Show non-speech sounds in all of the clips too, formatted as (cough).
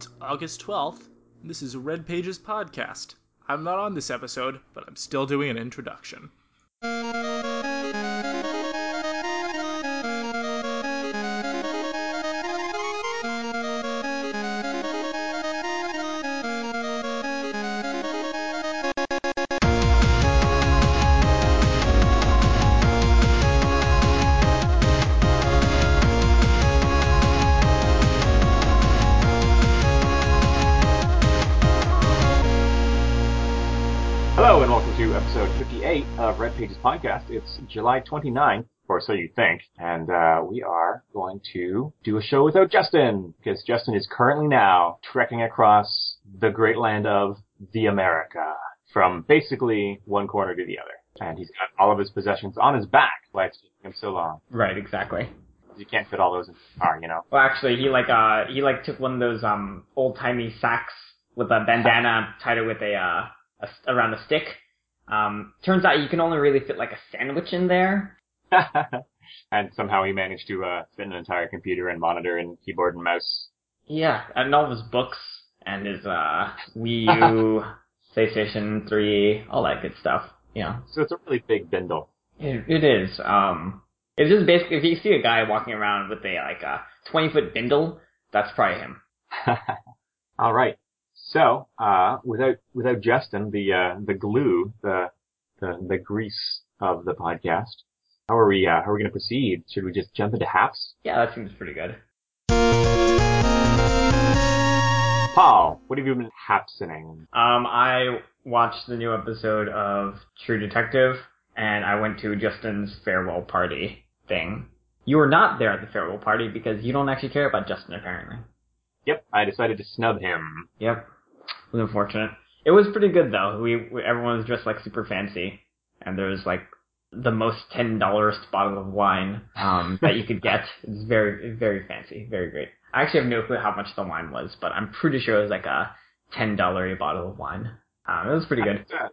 It's August 12th, and this is Red Pages Podcast. I'm not on this episode, but I'm still doing an introduction. Pages Podcast. It's July 29th, or so you think, and uh, we are going to do a show without Justin, because Justin is currently now trekking across the great land of the America, from basically one corner to the other. And he's got all of his possessions on his back, why it's taking him so long. Right, exactly. You can't fit all those in the car, you know. Well, actually, he like uh he like took one of those um old timey sacks with a bandana, tied it with a uh a, around a stick. Um, turns out you can only really fit like a sandwich in there. (laughs) and somehow he managed to uh, fit an entire computer and monitor and keyboard and mouse. Yeah, and all of his books and his uh Wii U, (laughs) PlayStation 3, all that good stuff. Yeah, So it's a really big bindle. it, it is. Um, it's just basically if you see a guy walking around with a like a 20 foot bindle, that's probably him. (laughs) All right. So, uh, without without Justin, the uh, the glue, the, the the grease of the podcast, how are we? Uh, how are we going to proceed? Should we just jump into haps? Yeah, that seems pretty good. Paul, what have you been hapsening? Um, I watched the new episode of True Detective, and I went to Justin's farewell party thing. You were not there at the farewell party because you don't actually care about Justin, apparently. Yep, I decided to snub him. Yep, was unfortunate. It was pretty good though. We, we everyone was dressed like super fancy, and there was like the most ten dollars bottle of wine um, (laughs) that you could get. It's very very fancy, very great. I actually have no clue how much the wine was, but I'm pretty sure it was like a ten dollar a bottle of wine. Um, it was pretty good. Uh,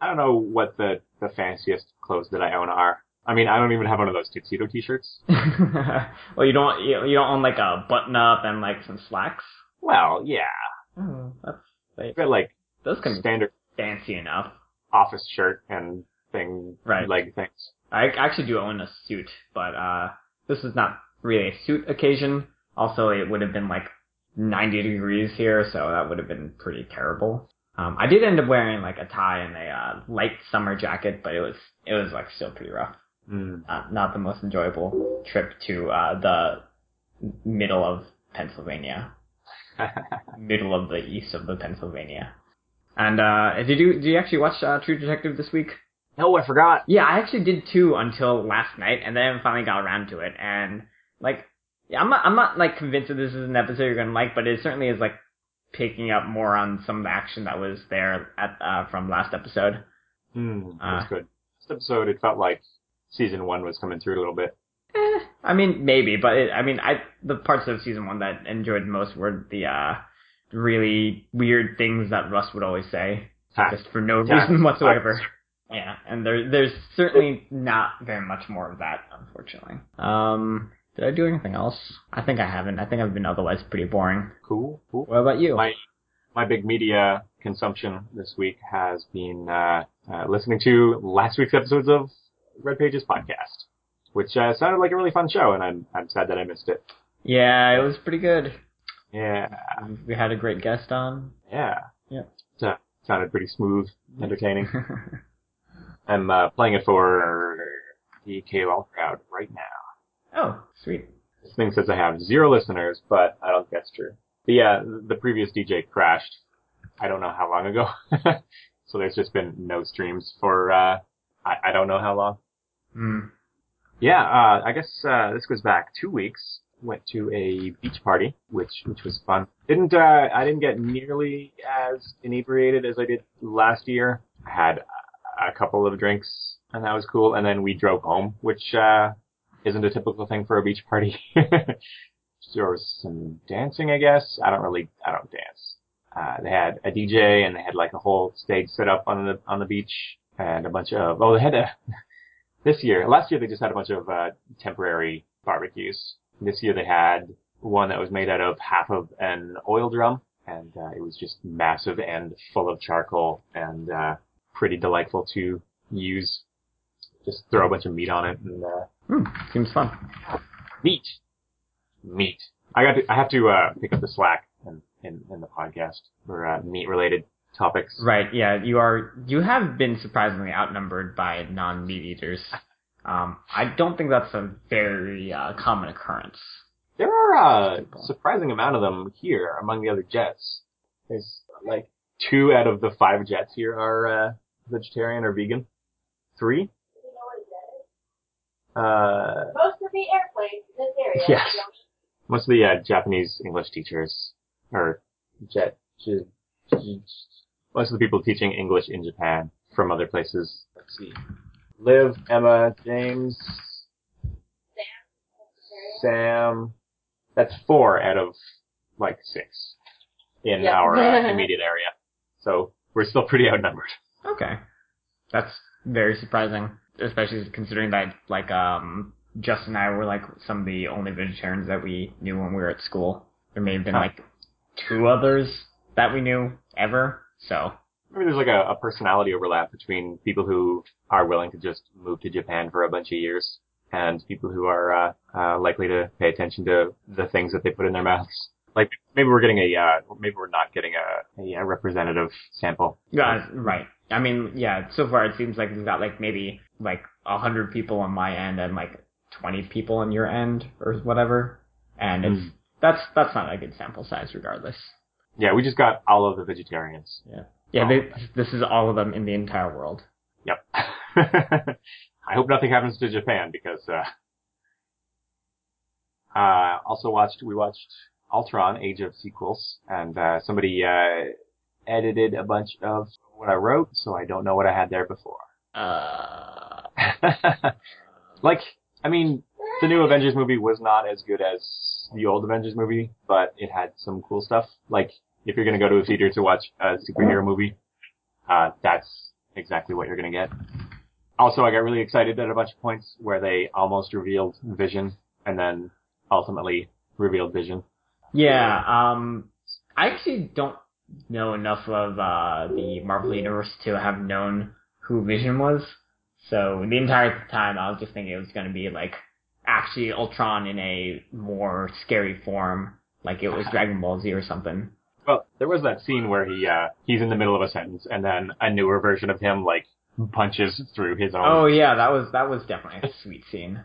I don't know what the the fanciest clothes that I own are. I mean, I don't even have one of those tuxedo T-shirts. (laughs) well, you don't you, you don't own like a button up and like some slacks. Well, yeah, Oh, that's I've got like those can be standard fancy enough. office shirt and thing Right. leg things. I actually do own a suit, but uh, this is not really a suit occasion. Also, it would have been like 90 degrees here, so that would have been pretty terrible. Um, I did end up wearing like a tie and a uh, light summer jacket, but it was it was like still pretty rough. Mm. Uh, not the most enjoyable trip to uh, the middle of Pennsylvania, middle of the east of the Pennsylvania. And uh, did you did you actually watch uh, True Detective this week? oh, I forgot. Yeah, I actually did too until last night, and then finally got around to it. And like, yeah, I'm not I'm not like convinced that this is an episode you're gonna like, but it certainly is like picking up more on some of the action that was there at uh, from last episode. Mm, Uh. that's good. This episode, it felt like season one was coming through a little bit. I mean, maybe, but it, I mean, I the parts of season one that I enjoyed most were the uh really weird things that Russ would always say, Ha. just for no Yeah. reason (laughs) whatsoever. Yeah, and there there's certainly not very much more of that, unfortunately. Um, did I do anything else? I think I haven't. I think I've been otherwise pretty boring. Cool, cool. What about you? My my big media consumption this week has been uh, uh, listening to last week's episodes of Red Pages podcast, which uh, sounded like a really fun show, and I'm I'm sad that I missed it. yeah, it was pretty good. Yeah, We had a great guest on. yeah, Yeah. So, sounded pretty smooth, entertaining. (laughs) I'm uh, playing it for the KOL crowd right now. oh, sweet. This thing says I have zero listeners, but I don't think that's true. But yeah, the previous DJ crashed. I don't know how long ago. (laughs) so there's just been no streams for, uh, I, I don't know how long. Hmm. Yeah, uh, I guess, uh, this goes back two weeks. Went to a beach party, which, which was fun. Didn't, uh, I didn't get nearly as inebriated as I did last year. I had a couple of drinks and that was cool. And then we drove home, which, uh, isn't a typical thing for a beach party. (laughs) there was some dancing, I guess. I don't really, I don't dance. Uh, they had a DJ and they had like a whole stage set up on the, on the beach and a bunch of, oh, they had a, this year, last year they just had a bunch of, uh, temporary barbecues. This year they had one that was made out of half of an oil drum and uh, it was just massive and full of charcoal and uh, pretty delightful to use. Just throw a bunch of meat on it and uh, Hmm, seems fun. meat, meat. I got. To, I have to uh, pick up the slack in, in, in the podcast for uh, meat related topics. Right, yeah, you are, you have been surprisingly outnumbered by non-meat eaters. Um, I don't think that's a very, uh, common occurrence. There are a surprising amount of them here among the other jets. There's like two out of the five jets here are uh, vegetarian or vegan. Three. Uh, Most of the airplanes in this area. Yes. most of the uh, Japanese English teachers or jet, j- j- most of the people teaching English in Japan from other places. Let's see. Liv, Emma, James, Sam. That's four out of like six in Yep. our uh, (laughs) immediate area. So we're still pretty outnumbered. Okay. That's very surprising, especially considering that, like, um, Justin and I were, like, some of the only vegetarians that we knew when we were at school. There may have been, Huh. like, two others that we knew ever, so. Maybe there's like a, a personality overlap between people who are willing to just move to Japan for a bunch of years and people who are uh, uh, likely to pay attention to the things that they put in their mouths. Like maybe we're getting a, uh, maybe we're not getting a, a, uh representative sample. Yeah, right. I mean, yeah, so far it seems like we've got, like, maybe, like, a hundred people on my end and, like, 20 people on your end, or whatever. And it's, Mm. that's, that's not a good sample size regardless. Yeah, we just got all of the vegetarians. Yeah, Yeah, they, this is all of them in the entire world. Yep. (laughs) I hope nothing happens to Japan because uh uh also watched we watched Ultron Age of Sequels and uh somebody uh edited a bunch of what I wrote so I don't know what I had there before. Uh, (laughs) like I mean the new Avengers movie was not as good as the old Avengers movie, but it had some cool stuff. Like if you're gonna go to a theater to watch a superhero movie, uh that's exactly what you're gonna get. Also, I got really excited at a bunch of points where they almost revealed Vision and then ultimately revealed Vision. yeah, um, I actually don't know enough of uh, the Marvel Universe to have known who Vision was. So the entire time I was just thinking it was going to be like actually Ultron in a more scary form, like it was (laughs) Dragon Ball Z or something. Well, there was that scene where he uh he's in the middle of a sentence and then a newer version of him like punches through his own Oh yeah, that was that was definitely a (laughs) sweet scene.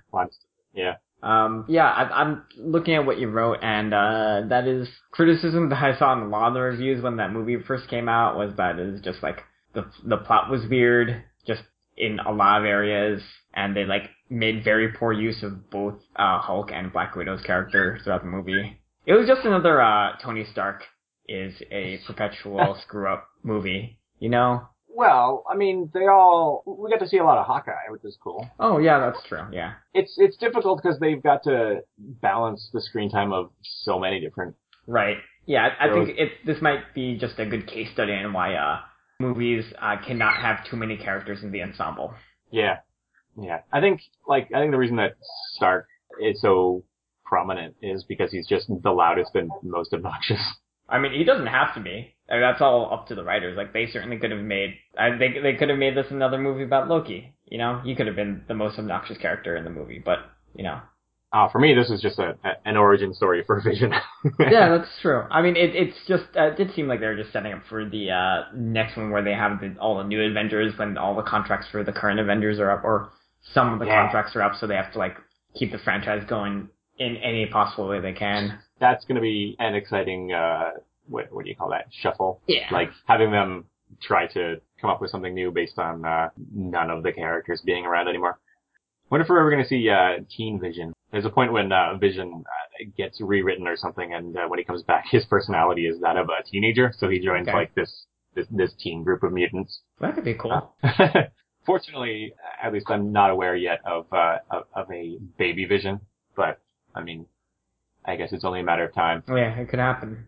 Yeah. Um, yeah, I, I'm looking at what you wrote, and uh, that is criticism (laughs) that I saw in a lot of the reviews when that movie first came out was that it was just like the the plot was weird, in a lot of areas, and they like made very poor use of both uh, Hulk and Black Widow's character throughout the movie. It was just another uh, Tony Stark is a perpetual (laughs) screw up movie, you know? Well, I mean, they all we got to see a lot of Hawkeye, which is cool. Oh yeah, that's true. Yeah. It's it's difficult because they've got to balance the screen time of so many different. Right. Yeah, I I think it this might be just a good case study in why uh movies uh, cannot have too many characters in the ensemble. Yeah, yeah. I think like I think the reason that Stark is so prominent is because he's just the loudest and most obnoxious. I mean, he doesn't have to be. I mean, that's all up to the writers. Like they certainly could have made. I they they could have made this another movie about Loki. You know, he could have been the most obnoxious character in the movie, but you know. Uh, for me, this is just a, a an origin story for (laughs) Vision. yeah, that's true. I mean, it, it's just uh, it did seem like they were just setting up for the uh, next one where they have the, all the new Avengers when all the contracts for the current Avengers are up, or some of the Yeah. contracts are up, so they have to like keep the franchise going in any possible way they can. That's going to be an exciting. Uh, what what do you call that? Shuffle. Yeah. Like having them try to come up with something new based on uh, none of the characters being around anymore. Wonder if we're ever going to see uh, Teen Vision. There's a point when uh, Vision uh, gets rewritten or something, and uh, when he comes back, (laughs) his personality is that of a teenager. So he joins Okay. like this, this this teen group of mutants. that could be cool. (laughs) Fortunately, at least I'm not aware yet of, uh, of of a baby Vision. But I mean, I guess it's only a matter of time. Oh, yeah, it could happen.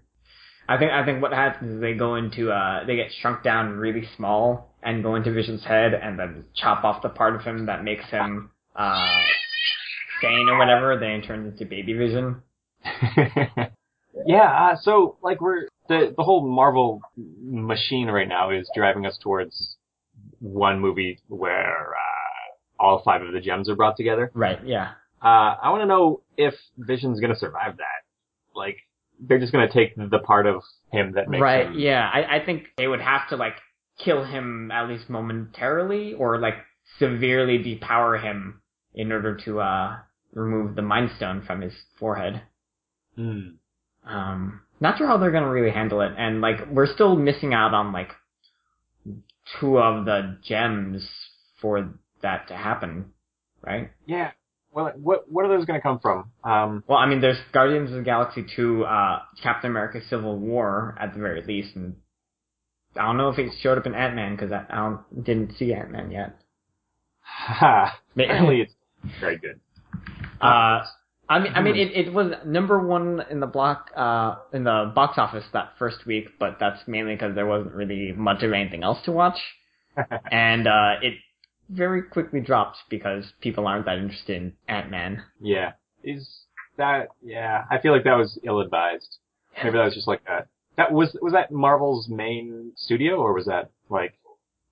I think I think what happens is they go into uh they get shrunk down really small and go into Vision's head and then chop off the part of him that makes him uh sane or whatever. Then it turns into baby Vision. (laughs) Yeah, uh, so like we're the the whole Marvel machine right now is driving us towards one movie where uh, all five of the gems are brought together. Right. Yeah. Uh, I want to know if Vision's gonna survive that. Like they're just gonna take the part of him that makes right. him. Yeah. I, I think they would have to like kill him at least momentarily, or like severely depower him in order to uh remove the Mind Stone from his forehead. Hmm. Um, not sure how they're gonna really handle it, and like we're still missing out on like two of the gems for that to happen, right? Yeah. Well, what what are those gonna come from? Um, Well, I mean, there's Guardians of the Galaxy 2, uh, Captain America Civil War at the very least, and I don't know if it showed up in Ant-Man because I, I don't, didn't see Ant-Man yet. Ha! (laughs) Apparently, it's very good. Uh, I mean, I mean, it, it was number one in the block, uh, in the box office that first week, but that's mainly because there wasn't really much of anything else to watch, (laughs) and uh, it very quickly dropped because people aren't that interested in Ant-Man. Yeah. Is that? Yeah. I feel like that was ill advised. Maybe that was just like a. That was was that Marvel's main studio or was that like?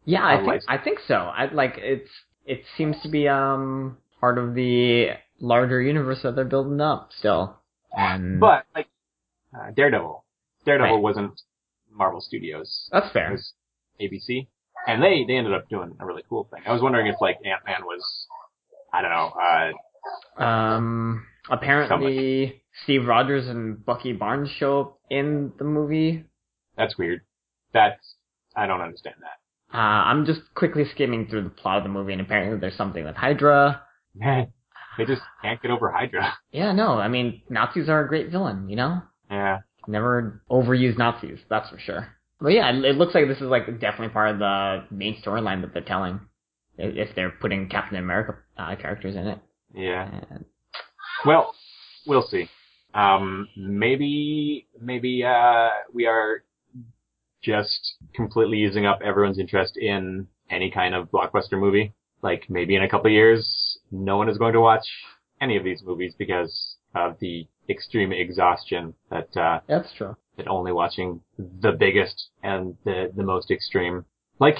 Yeah, I think. I think so. I like it's it seems to be um part of the larger universe that they're building up still. And But like uh, Daredevil. Daredevil Right. wasn't Marvel Studios. that's It fair. was ABC, and they they ended up doing a really cool thing. I was wondering if like Ant Man was. I don't know. Uh, Um apparently Steve Rogers and Bucky Barnes show up in the movie. that's weird. That's I don't understand that. Uh I'm just quickly skimming through the plot of the movie and apparently there's something with Hydra. (laughs) They just can't get over Hydra. (laughs) Yeah, no, I mean Nazis are a great villain, you know? Yeah. Never overuse Nazis, that's for sure. But yeah, it looks like this is like definitely part of the main storyline that they're telling. If they're putting Captain America uh, characters in it. Yeah. And Well, we'll see. Um, maybe, maybe, uh, we are just completely using up everyone's interest in any kind of blockbuster movie. Like maybe in a couple of years, no one is going to watch any of these movies because of the extreme exhaustion that, uh, that's true. that only watching the biggest and the, the most extreme. Like,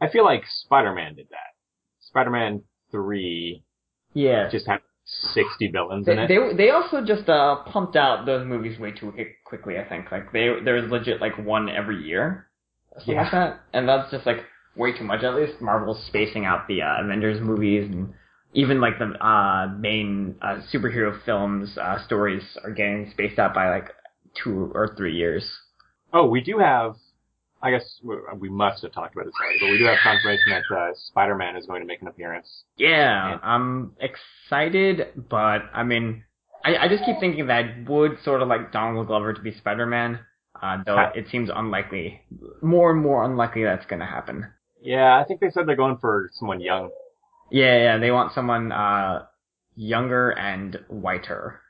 I feel like Spider-Man did that. Spider-Man 3 Yeah. just had 60 villains in it. they they also just uh pumped out those movies way too quickly. I think like they there's legit like one every year, something like that, and that's just like way too much. At least Marvel's spacing out the uh, Avengers movies and even like the uh main uh, superhero films uh stories are getting spaced out by like two or three years. Oh, we do have. I guess we- must have talked about this already, but we do have confirmation that uh, Spider-Man is going to make an appearance. Yeah, I'm excited, but I mean, I, I just keep thinking that I would sort of like Donald Glover to be Spider-Man, uh, though it seems unlikely, more and more unlikely that's gonna happen. Yeah, I think they said they're going for someone young. Yeah, yeah, they want someone uh, younger and whiter.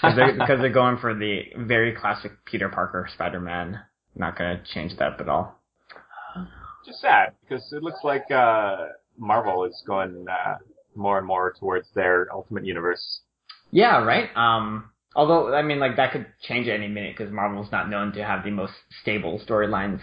Because they're, (laughs) they're going for the very classic Peter Parker Spider-Man. Not gonna change that at all. Just sad because it looks like uh, Marvel is going uh, more and more towards their Ultimate Universe. Yeah, right. Um, although I mean, like that could change at any minute because Marvel's not known to have the most stable storylines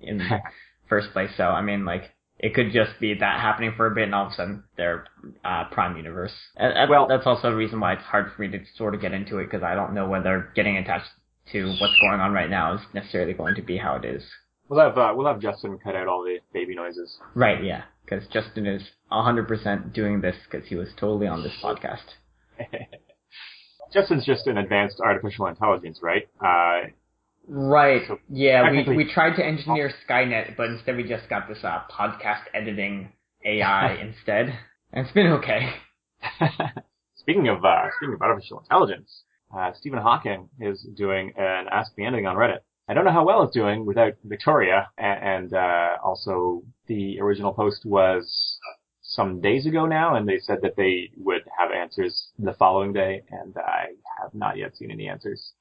in (laughs) the first place. So I mean, like it could just be that happening for a bit, and all of a sudden they're uh, Prime Universe. And, and Well- that's also a reason why it's hard for me to sort of get into it because I don't know whether getting attached to what's going on right now is necessarily going to be how it is. We'll have uh, we'll have Justin cut out all the baby noises. Right? Yeah. Because Justin is 100% doing this because he was totally on this podcast. (laughs) Justin's just an advanced artificial intelligence, right? Uh, Right. So, yeah, we we tried to engineer Skynet, but instead we just got this uh, podcast editing AI (laughs) instead, and it's been okay. (laughs) speaking of uh, speaking of artificial intelligence, uh, Stephen Hawking is doing an Ask the Ending on Reddit. I don't know how well it's doing without Victoria, and, and uh, also the original post was some days ago now, and they said that they would have answers the following day, and I have not yet seen any answers.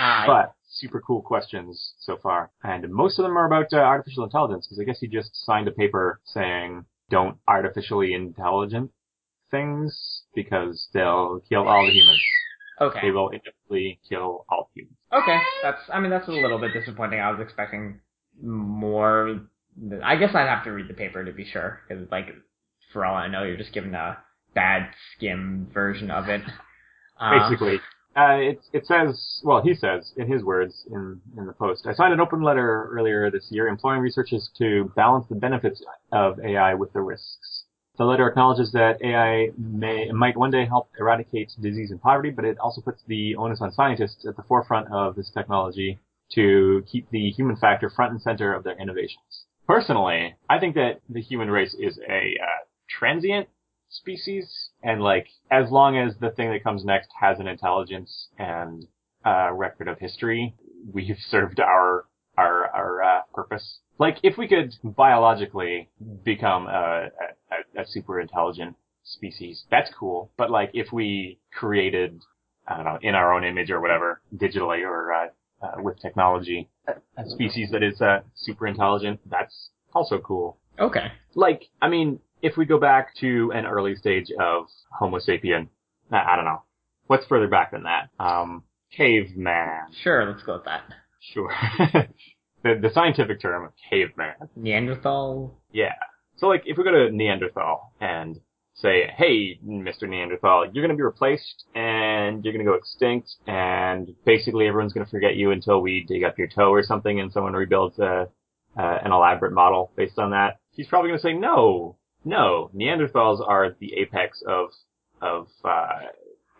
Uh, But super cool questions so far, and most of them are about uh, artificial intelligence because I guess he just signed a paper saying don't artificially intelligent things because they'll kill all the humans. Okay. They will inevitably kill all humans. Okay, that's. I mean, that's a little bit disappointing. I was expecting more. I guess I'd have to read the paper to be sure, because like, for all I know, you're just given a bad skim version of it. Uh, Basically, uh, it it says, well, he says in his words in in the post. I signed an open letter earlier this year imploring researchers to balance the benefits of AI with the risks. The letter acknowledges that AI may might one day help eradicate disease and poverty, but it also puts the onus on scientists at the forefront of this technology to keep the human factor front and center of their innovations. Personally, I think that the human race is a uh, transient species, and like as long as the thing that comes next has an intelligence and a record of history, we've (laughs) served our our our uh, purpose. Like if we could biologically become a, a, a super intelligent species, that's cool. But like if we created, I don't know, in our own image or whatever, digitally or uh, uh, with technology, a, a species that is uh, super intelligent, that's also cool okay. like, I mean, if we go back to an early stage of Homo sapien, I don't know. What's further back than that? Um, caveman. Sure, let's go with that. Sure. (laughs) the, the scientific term, caveman. Neanderthal. Yeah. So like, if we go to Neanderthal and say, hey, Mr. Neanderthal, you're gonna be replaced and you're gonna go extinct and basically everyone's gonna forget you until we dig up your toe or something and someone rebuilds a, uh, an elaborate model based on that. He's probably gonna say, no, no, Neanderthals are the apex of, of, uh,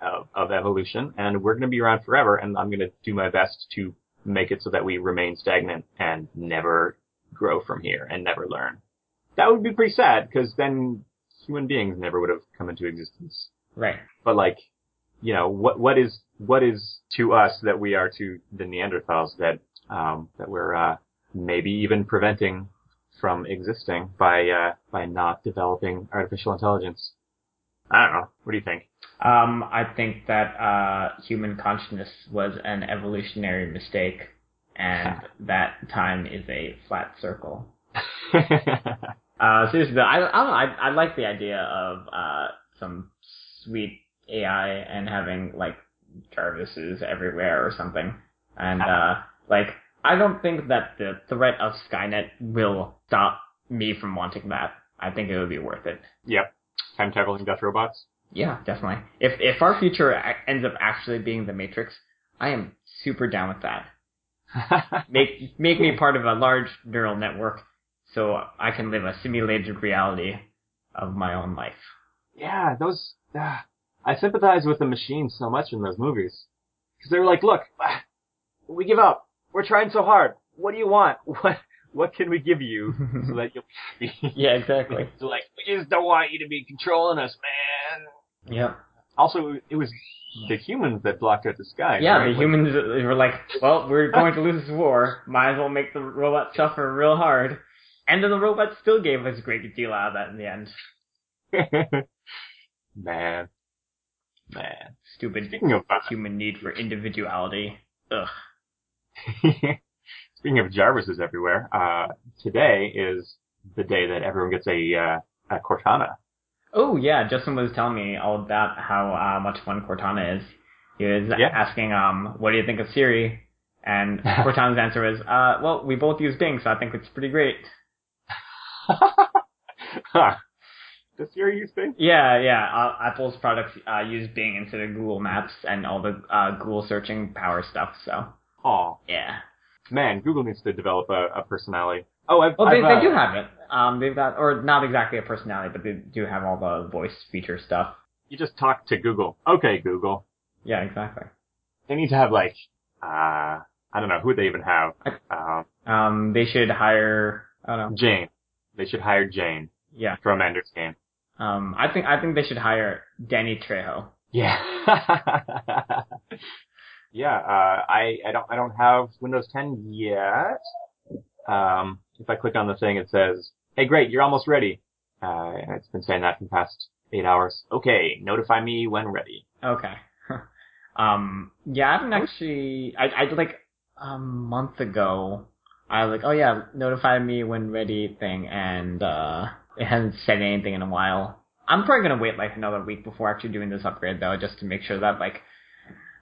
of, of evolution and we're gonna be around forever and I'm gonna do my best to make it so that we remain stagnant and never grow from here and never learn. That would be pretty sad because then human beings never would have come into existence. Right. But like, you know, what what is what is to us that we are to the Neanderthals that um, that we're uh, maybe even preventing from existing by uh, by not developing artificial intelligence. I don't know. What do you think? Um, I think that uh, human consciousness was an evolutionary mistake, and (laughs) that time is a flat circle. (laughs) Uh, seriously, though, I, I don't know. I, I like the idea of uh, some sweet AI and having like Jarvises everywhere or something. And uh, like, I don't think that the threat of Skynet will stop me from wanting that. I think it would be worth it. yep. Time traveling death robots. Yeah, definitely. If if our future a- ends up actually being the Matrix, I am super down with that. (laughs) Make make me part of a large neural network so I can live a simulated reality of my own life. yeah, those. Uh, I sympathize with the machines so much in those movies because they were like, "Look, we give up. We're trying so hard. What do you want? (laughs) What what can we give you (laughs) so that you'll be?" (laughs) Yeah, exactly. They're like, "We just don't want you to be controlling us, man." Yeah. Also, it was the humans that blocked out the sky. Yeah, right? the Like, humans were like, well, we're going to lose this war. Might as well make the robots suffer real hard. And then the robots still gave us a great deal out of that in the end. man, man. Stupid Speaking of human need for individuality. Ugh. (laughs) speaking of Jarvises everywhere, uh, today is the day that everyone gets a uh, a Cortana. Oh yeah, Justin was telling me all about how uh, much fun Cortana is. He was Yeah. asking, um, what do you think of Siri? And (laughs) Cortana's answer was, uh, well, we both use Bing, so I think it's pretty great. huh. (laughs) Does Siri use Bing? Yeah, yeah. Uh, Apple's products uh, use Bing instead of Google Maps and all the uh, Google searching power stuff. So Aw, yeah. man, Google needs to develop a, a personality. Oh, I've, Well, they, I've, they uh, do have it. Um, they've got, or not exactly a personality, but they do have all the voice feature stuff. You just talk to Google. Okay, Google. Yeah, exactly. They need to have like, uh, I don't know who would they even have. Um, Um, they should hire. I don't know. Jane. They should hire Jane Yeah. from Ender's Game. Um, I think I think they should hire Danny Trejo. Yeah. (laughs) yeah. Uh, I I don't I don't have Windows 10 yet. Um, if I click on the thing, it says, "Hey, great, you're almost ready." Uh, and it's been saying that for the past eight hours. Okay, notify me when ready. Okay. (laughs) um, yeah, I haven't actually. I I like a month ago. I was like, oh yeah, notify me when ready thing, and uh, it hasn't said anything in a while. I'm probably gonna wait like another week before actually doing this upgrade though, just to make sure that like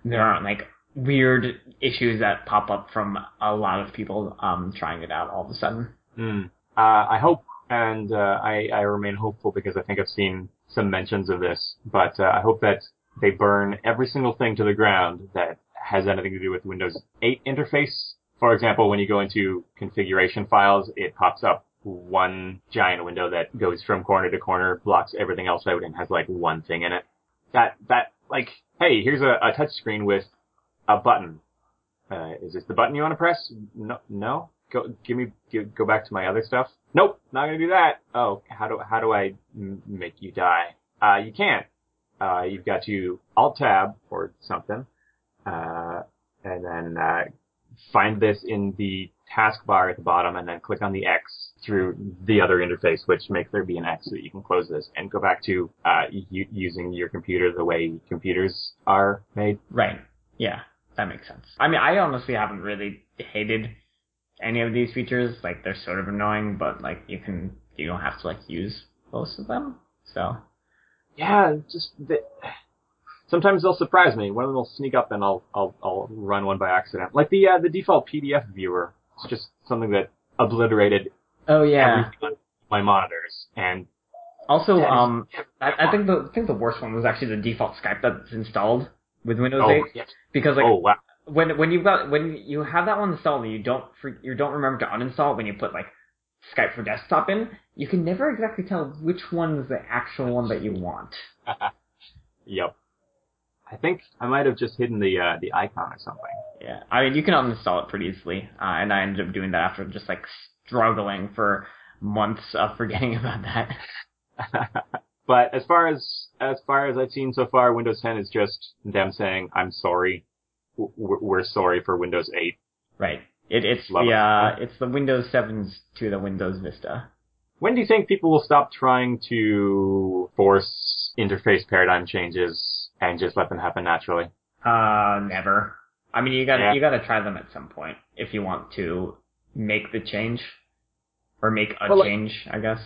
there aren't like weird issues that pop up from a lot of people um, trying it out all of a sudden. Mm. Uh, I hope, and uh, I, I remain hopeful because I think I've seen some mentions of this, but uh, I hope that they burn every single thing to the ground that has anything to do with Windows 8 interface. For example, when you go into configuration files, it pops up one giant window that goes from corner to corner, blocks everything else out, and has like one thing in it. That that like, hey, here's a, a touch screen with a button. Uh, is this the button you want to press? No, no. Go, give me, give, go back to my other stuff. Nope, not gonna do that. Oh, how do, how do I m- make you die? Uh, you can't. Uh, you've got to Alt Tab or something, uh, and then, uh, find this in the taskbar at the bottom and then click on the X through the other interface, which makes there be an X so that you can close this and go back to, uh, using your computer the way computers are made. Right. Yeah, that makes sense. I mean, I honestly haven't really hated any of these features. Like, they're sort of annoying, but like, you can, you don't have to like use most of them. So, yeah, just the, sometimes they'll surprise me. One of them will sneak up and I'll I'll I'll run one by accident. Like the uh, the default PDF viewer. It's just something that obliterated oh yeah. my monitors. And Also, that um, I, I think the I think the worst one was actually the default Skype that's installed with Windows oh 8 yes. because like oh wow. when when you've got when you have that one installed and you don't you don't remember to uninstall it when you put like Skype for desktop in, you can never exactly tell which one is the actual one that you want. (laughs) Yep. I think I might have just hidden the uh, the icon or something. Yeah, I mean you can uninstall it pretty easily, uh, and I ended up doing that after just like struggling for months of forgetting (laughs) about that. (laughs) but as far as as far as I've seen so far, Windows 10 is just them saying, "I'm sorry, we're sorry for Windows 8." Right. It, it's Love the it. uh, it's the Windows 7s to the Windows Vista. When do you think people will stop trying to force interface paradigm changes and just let them happen naturally? Uh, never. I mean, you gotta Yeah. you gotta try them at some point if you want to make the change or make a Well, like- change. I guess.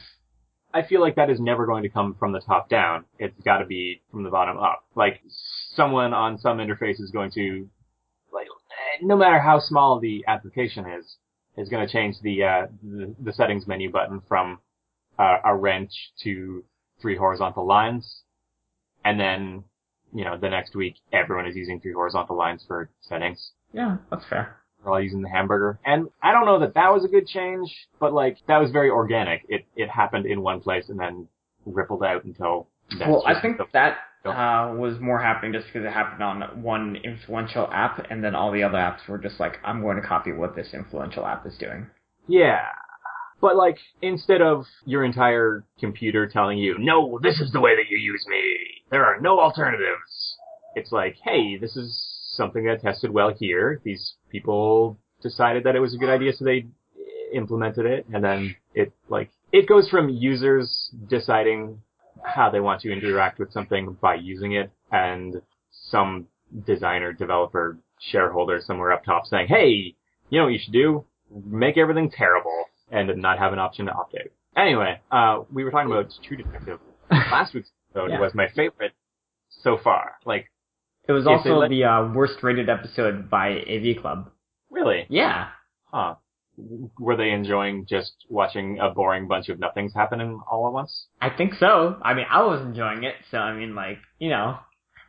I feel like that is never going to come from the top down. It's got to be from the bottom up. Like someone on some interface is going to, like, no matter how small the application is, is going to change the, uh, the the settings menu button from uh, a wrench to three horizontal lines, and then you know the next week everyone is using three horizontal lines for settings. Yeah, that's fair. We're all using the hamburger. And I don't know that that was a good change, but like, that was very organic. It, it happened in one place and then rippled out until well, I think the- that uh, was more happening just because it happened on one influential app, and then all the other apps were just like, I'm going to copy what this influential app is doing. yeah. But like, instead of your entire computer telling you, no, this is the way that you use me, there are no alternatives. It's like, hey, this is something that tested well here. These people decided that it was a good idea, so they implemented it, and then it like it goes from users deciding how they want to interact with something by using it, and some designer, developer, shareholder somewhere up top saying, "Hey, you know what you should do? Make everything terrible and not have an option to opt out." Anyway, uh, we were talking about True Detective. (laughs) Last week's episode Yeah. was my favorite so far. Like, It was also let- the uh, worst rated episode by AV Club. really? Yeah. Huh. Were they enjoying just watching a boring bunch of nothings happening all at once? I think so. I mean, I was enjoying it, so I mean, like, you know.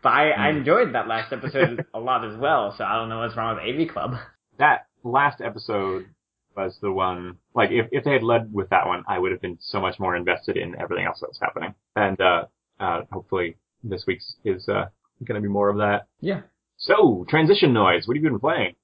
But I, I Hmm. enjoyed that last episode a lot as well, so I don't know what's wrong with AV Club. That last episode was the one, like, if, if they had led with that one, I would have been so much more invested in everything else that was happening. And, uh, uh, hopefully this week's is, uh, gonna be more of that. Yeah. So, transition noise, what have you been playing?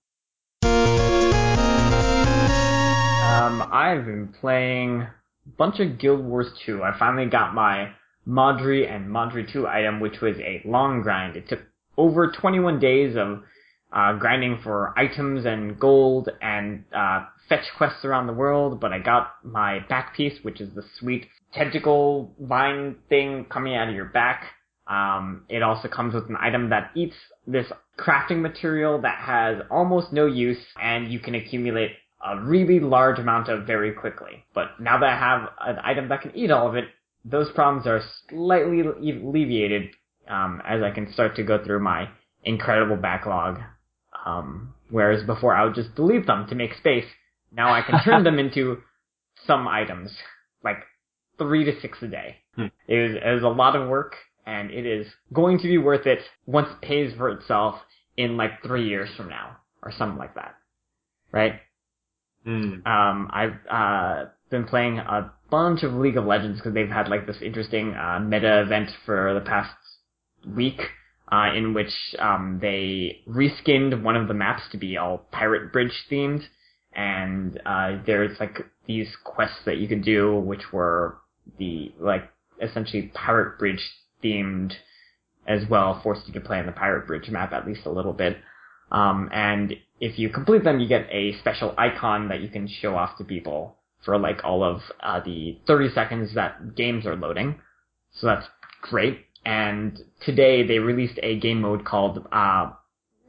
Um, I've been playing a bunch of Guild Wars 2. I finally got my Mawdrey and Mawdrey 2 item, which was a long grind. It took over 21 days of uh, grinding for items and gold and uh, fetch quests around the world, but I got my back piece, which is the sweet tentacle vine thing coming out of your back. Um, it also comes with an item that eats this crafting material that has almost no use, and you can accumulate a really large amount of very quickly. But now that I have an item that can eat all of it, those problems are slightly alleviated um, as I can start to go through my incredible backlog. Um, whereas before I would just delete them to make space. Now I can (laughs) turn them into some items, like three to six a day. Hmm. It, is, it is a lot of work, and it is going to be worth it once it pays for itself in like three years from now, or something like that. Right? Mm. Um, I've uh, been playing a bunch of League of Legends because they've had like this interesting uh, meta event for the past week, uh, in which um, they reskinned one of the maps to be all Pirate Bridge themed, and uh, there's like these quests that you could do, which were the like essentially Pirate Bridge themed as well, forced you to play on the Pirate Bridge map at least a little bit. Um, and if you complete them, you get a special icon that you can show off to people for like all of uh, the 30 seconds that games are loading. So that's great. And today they released a game mode called uh,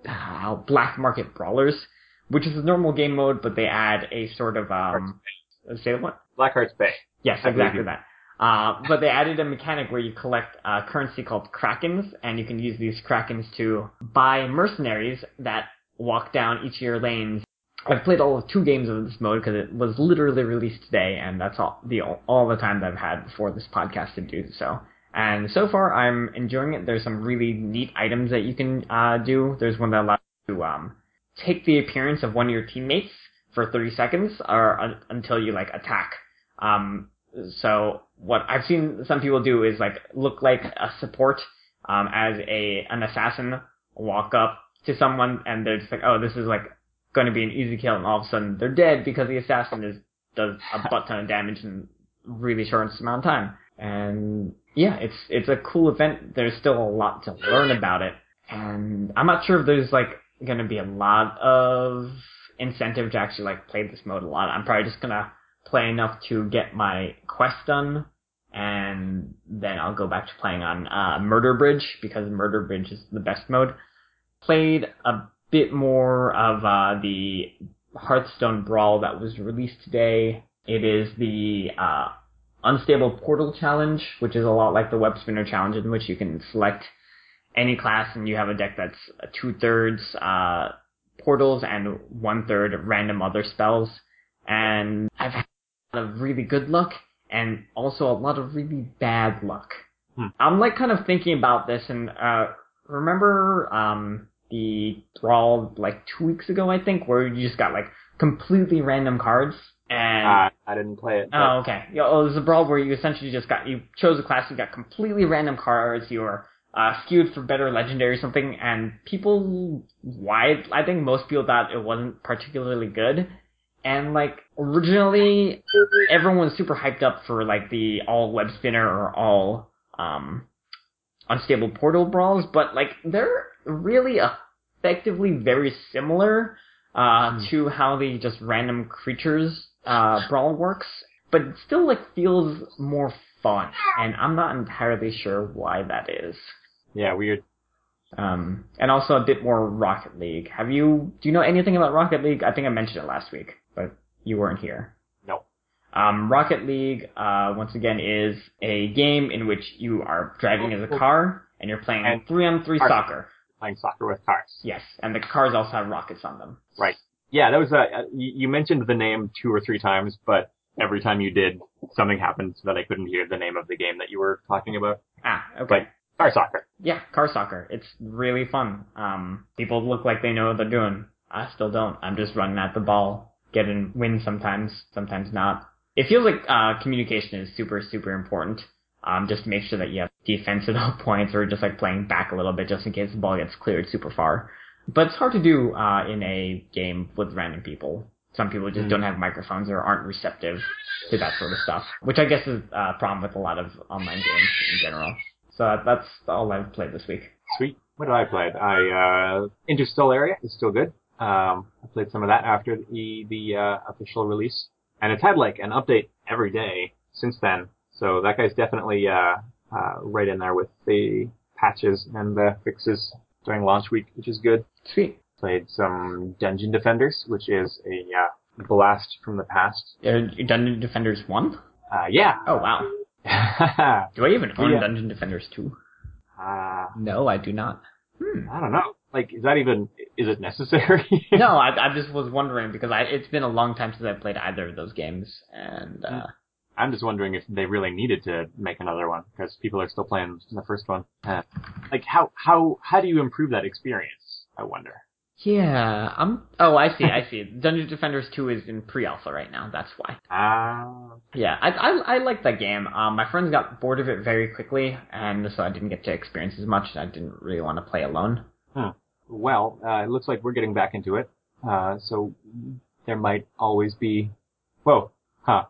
uh, Black Market Brawlers, which is a normal game mode, but they add a sort of um, say what? Blackheart's Bay. Yes, exactly that. Uh, but they added a mechanic where you collect uh, currency called krakens, and you can use these krakens to buy mercenaries that walk down each of your lanes. I've played all of two games of this mode because it was literally released today, and that's all the all the time that I've had before this podcast to do so. And so far, I'm enjoying it. There's some really neat items that you can uh, do. There's one that allows you to um, take the appearance of one of your teammates for 30 seconds, or un- until you like attack. Um, so what I've seen some people do is like look like a support um, as a an assassin walk up to someone and they're just like, oh, this is like going to be an easy kill, and all of a sudden they're dead because the assassin is does a (laughs) butt ton of damage in really short amount of time. And yeah, it's it's a cool event. There's still a lot to learn about it, and I'm not sure if there's like going to be a lot of incentive to actually like play this mode a lot. I'm probably just gonna play enough to get my quest done, and then I'll go back to playing on uh, Murder Bridge because Murder Bridge is the best mode. Played a bit more of uh, the Hearthstone Brawl that was released today. It is the uh, Unstable Portal Challenge, which is a lot like the Web Spinner Challenge, in which you can select any class and you have a deck that's two thirds uh, portals and one third random other spells. And I've of really good luck and also a lot of really bad luck. Hmm. I'm like kind of thinking about this and uh, remember um, the brawl like two weeks ago, I think, where you just got like completely random cards and. Uh, I didn't play it. but- Oh, okay. Yeah, well, it was a brawl where you essentially just got you chose a class, you got completely random cards, you were uh, skewed for better legendary or something, and people, why? I think most people thought it wasn't particularly good. And like originally, everyone was super hyped up for like the all web spinner or all um unstable portal brawls, but like they're really effectively very similar uh, Hmm. to how the just random creatures uh, brawl works, but it still like feels more fun, and I'm not entirely sure why that is. Yeah, weird. Um, and also a bit more Rocket League. Have you do you know anything about Rocket League? I think I mentioned it last week, but you weren't here. No. Um, Rocket League, uh, once again, is a game in which you are driving as a car and you're playing And- three on three soccer. Playing soccer with cars. Yes, and the cars also have rockets on them. Right. Yeah, that was a. you you mentioned the name two or three times, but every time you did, something happened so that I couldn't hear the name of the game that you were talking about. Ah, okay. But car soccer. Yeah, car soccer. It's really fun. Um, people look like they know what they're doing. I still don't. I'm just running at the ball, getting win sometimes, sometimes not. It feels like uh, communication is super, super important. Um, just make sure that you have defense at (laughs) all points or just like playing back a little bit just in case the ball gets cleared super far. But it's hard to do uh, in a game with random people. Some people just Mm. don't have microphones or aren't receptive to that sort of stuff, which I guess is a problem with a lot of online games in general. So that's all I've played this week. Sweet. What did I play? I uh, Interstellaria is still good. Um, I played some of that after the the uh, official release, and it's had like an update every day since then. So that guy's definitely uh, uh, right in there with the patches and the fixes during launch week, which is good. Sweet. Played some Dungeon Defenders, which is a uh, blast from the past. Uh, Dungeon Defenders 1? Uh, yeah. Oh, wow. uh, (laughs) Do I even own Yeah. Dungeon Defenders 2? No, I do not. Hmm. I don't know. Like, is that even is it necessary? (laughs) no, I, I just was wondering because I, it's been a long time since I played either of those games, and uh, I'm just wondering if they really needed to make another one because people are still playing the first one. Uh, like, how how how do you improve that experience? I wonder. yeah, I'm. Oh, I see, I see. (laughs) Dungeon Defenders Two is in pre-alpha right now. That's why. Ah, Yeah, I I, I like that game. Um, my friends got bored of it very quickly, and so I didn't get to experience as much. I didn't really want to play alone. Well, uh, it looks like we're getting back into it. Uh, so there might always be. Whoa, huh?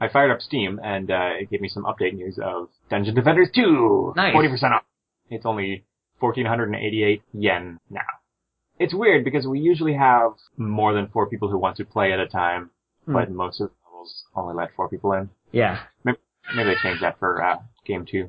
I fired up Steam and uh, it gave me some update news of Dungeon Defenders 2. Nice. 40% off. It's only 1488 yen now. It's weird because we usually have more than four people who want to play at a time, Hmm. but most of the levels only let four people in. Yeah, Maybe they changed that for uh, game two.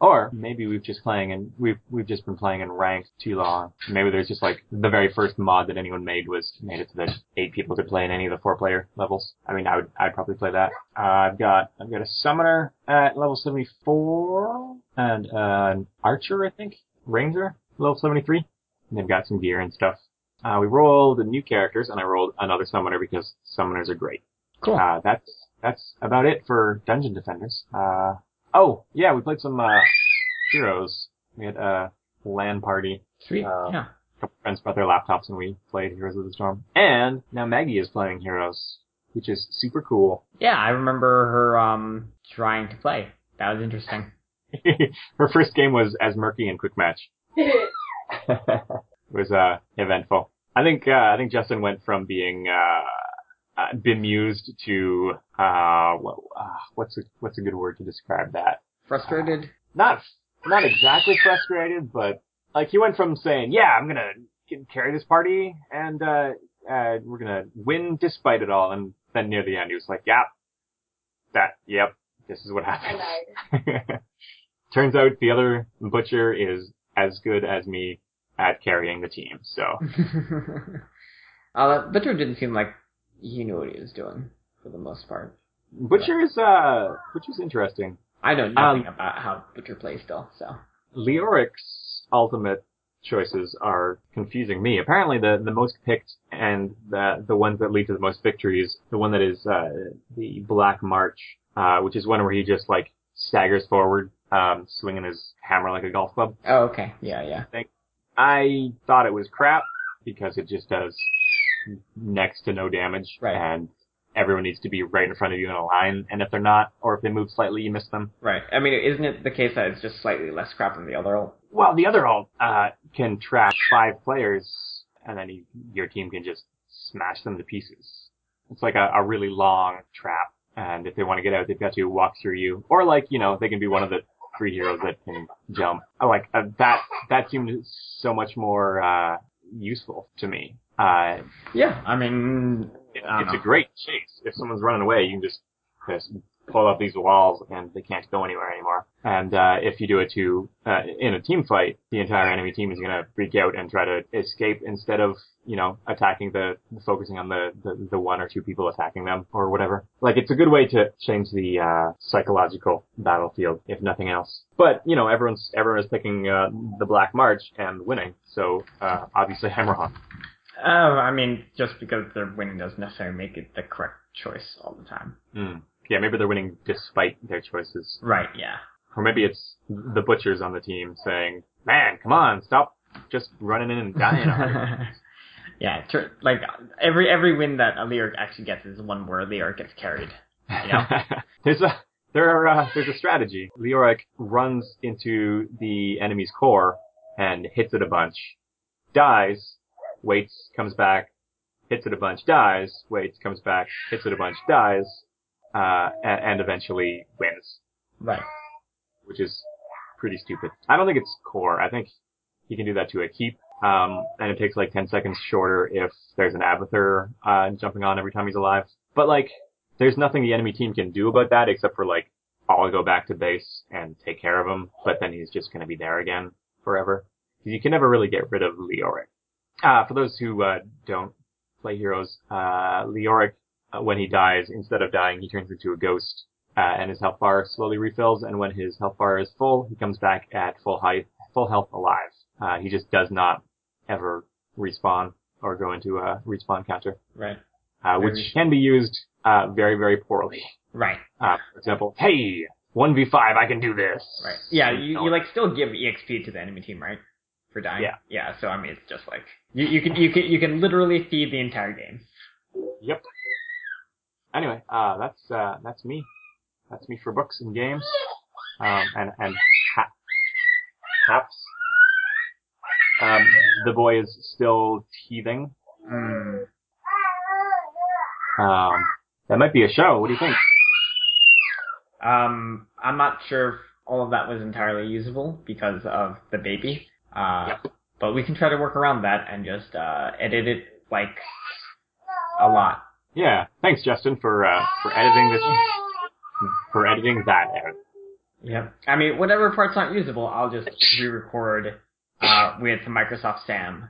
Or maybe we've just playing and we've we've just been playing in ranked too long. Maybe there's just like the very first mod that anyone made was made it so that eight people could play in any of the four player levels. I mean, I would I'd probably play that. Uh, I've got I've got a summoner at level 74 and uh, an archer I think ranger level 73. And they've got some gear and stuff. Uh, we rolled the new characters and I rolled another summoner because summoners are great. cool. Uh, that's that's about it for Dungeon Defenders. Oh yeah, we played some uh, Heroes. We had a LAN party. Sweet. uh, yeah. A couple friends brought their laptops and we played Heroes of the Storm. And now Maggie is playing Heroes, which is super cool. Yeah, I remember her um trying to play. That was interesting. (laughs) (laughs) Her first game was as Murky and Quick Match. (laughs) it was uh eventful. I think uh, I think Justin went from being uh, uh bemused to uh what's a what's a good word to describe that? Frustrated. Not not exactly frustrated, but like he went from saying, "Yeah, I'm gonna get- carry this party and uh, uh we're gonna win despite it all," and then near the end he was like, "Yeah, that yep, this is what I happens." (laughs) Turns out the other butcher is as good as me at carrying the team. So (laughs) uh, Butcher didn't seem like he knew what he was doing for the most part. Butcher is uh butcher's interesting. I know nothing Um, about how Butcher plays still, so. Leoric's ultimate choices are confusing me. Apparently, the the most picked and the the ones that lead to the most victories, the one that is uh, the Black March, uh, which is one where he just like staggers forward, um, swinging his hammer like a golf club. Oh, okay. Yeah, yeah. I thought it was crap because it just does next to no damage, Right. and everyone needs to be right in front of you in a line. And if they're not, or if they move slightly, you miss them. Right. I mean, isn't it the case that it's just slightly less crap than the other ult? Well, the other ult uh, can trap five players, and then you, your team can just smash them to pieces. It's like a, a really long trap, and if they want to get out, they've got to walk through you, or like you know, they can be one of the three heroes that can jump. I like uh, that. That seemed so much more uh, useful to me. Uh, Yeah. I mean, it- it's a great chase. If someone's running away, you can just just pull up these walls and they can't go anywhere anymore. And uh, if you do it to uh, in a team fight, the entire enemy team is going to freak out and try to escape instead of you know attacking the focusing on the, the the one or two people attacking them or whatever. Like it's a good way to change the uh, psychological battlefield, if nothing else. But you know everyone's everyone is picking uh, the Black March and winning, so uh, obviously (laughs) I'm wrong. Oh, I mean, just because they're winning doesn't necessarily make it the correct choice all the time. Mm. Yeah, maybe they're winning despite their choices. Right. Yeah. Or maybe it's the butchers on the team saying, man, come on, stop just running in and dying. (laughs) yeah. Tur- like every every win that a Leoric actually gets is one where a Leoric gets carried. Yeah. (laughs) there's a, there are, uh, there's a strategy. Leoric runs into the enemy's core and hits it a bunch, dies, waits, comes back, hits it a bunch, dies, waits, comes back, hits it a bunch, dies, uh, and, and eventually wins. Right. which is pretty stupid. I don't think it's core. I think you can do that to a keep. Um, and it takes like 10 seconds shorter if there's an Abathur, uh, jumping on every time he's alive. But like, there's nothing the enemy team can do about that except for like, I'll go back to base and take care of him, but then he's just gonna be there again forever. Cause You can never really get rid of Leoric. Uh, for those who, uh, don't play heroes, uh, Leoric, uh, when he dies, instead of dying, he turns into a ghost uh, and his health bar slowly refills. And when his health bar is full, he comes back at full height, full health alive. Uh, he just does not ever respawn or go into a respawn counter, Right. uh, which can be used uh, very, very poorly. Right. Uh, for example, hey, 1v5, I can do this. Right. Yeah, you, you like still give EXP to the enemy team, right? For dying. Yeah. Yeah. So I mean, it's just like you, you can you can you can literally feed the entire game. Yep. Anyway, uh, that's uh, that's me. That's me for books and games. Um, and and ha- haps. Um, the boy is still teething. Mm. Um, that might be a show. What do you think? Um, I'm not sure if all of that was entirely usable because of the baby. Uh, Yep. but we can try to work around that and just uh, edit it like a lot. Yeah. Thanks, Justin, for uh, for editing this. For editing that out. Yep. I mean, whatever parts aren't usable, I'll just re-record uh, with Microsoft Sam,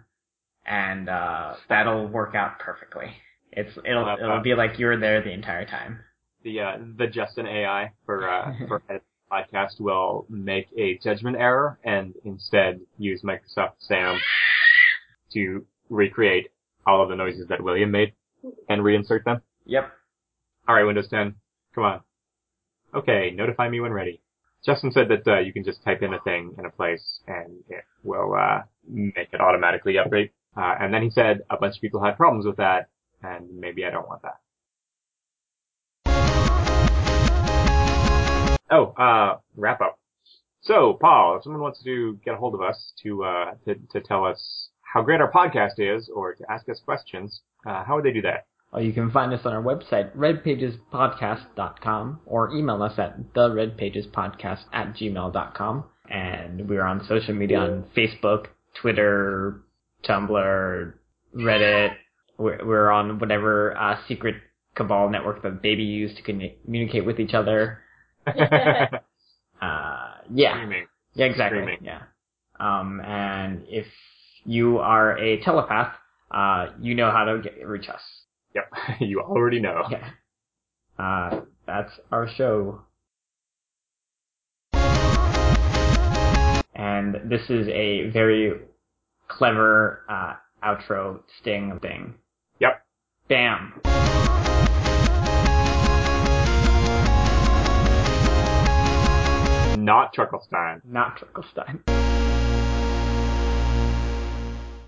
and uh, that'll work out perfectly. It's it'll it'll be like you're there the entire time. The uh, the Justin AI for uh, for editing (laughs) podcast will make a judgment error and instead use Microsoft Sam to recreate all of the noises that William made and reinsert them. Yep. All right, Windows 10, come on. Okay, notify me when ready. Justin said that uh, you can just type in a thing in a place and it will uh, make it automatically update. Uh, and then he said a bunch of people had problems with that, and maybe I don't want that. Oh, uh, wrap up. So, Paul, if someone wants to get a hold of us to uh, to, to tell us how great our podcast is, or to ask us questions, uh, how would they do that? Well, you can find us on our website, redpagespodcast.com, or email us at theredpagespodcast at gmail.com. And we're on social media on Facebook, Twitter, Tumblr, Reddit. We're, we're on whatever uh, secret cabal network that Baby used to communicate with each other. (laughs) Uh, yeah. Streaming. Yeah, exactly. Streaming. Yeah. Um, and if you are a telepath, uh, you know how to get, reach us. Yep, (laughs) you already know. Yeah. Uh, that's our show. And this is a very clever, uh, outro sting thing. Yep. Bam. Not Chucklestein. Not Tricklestein.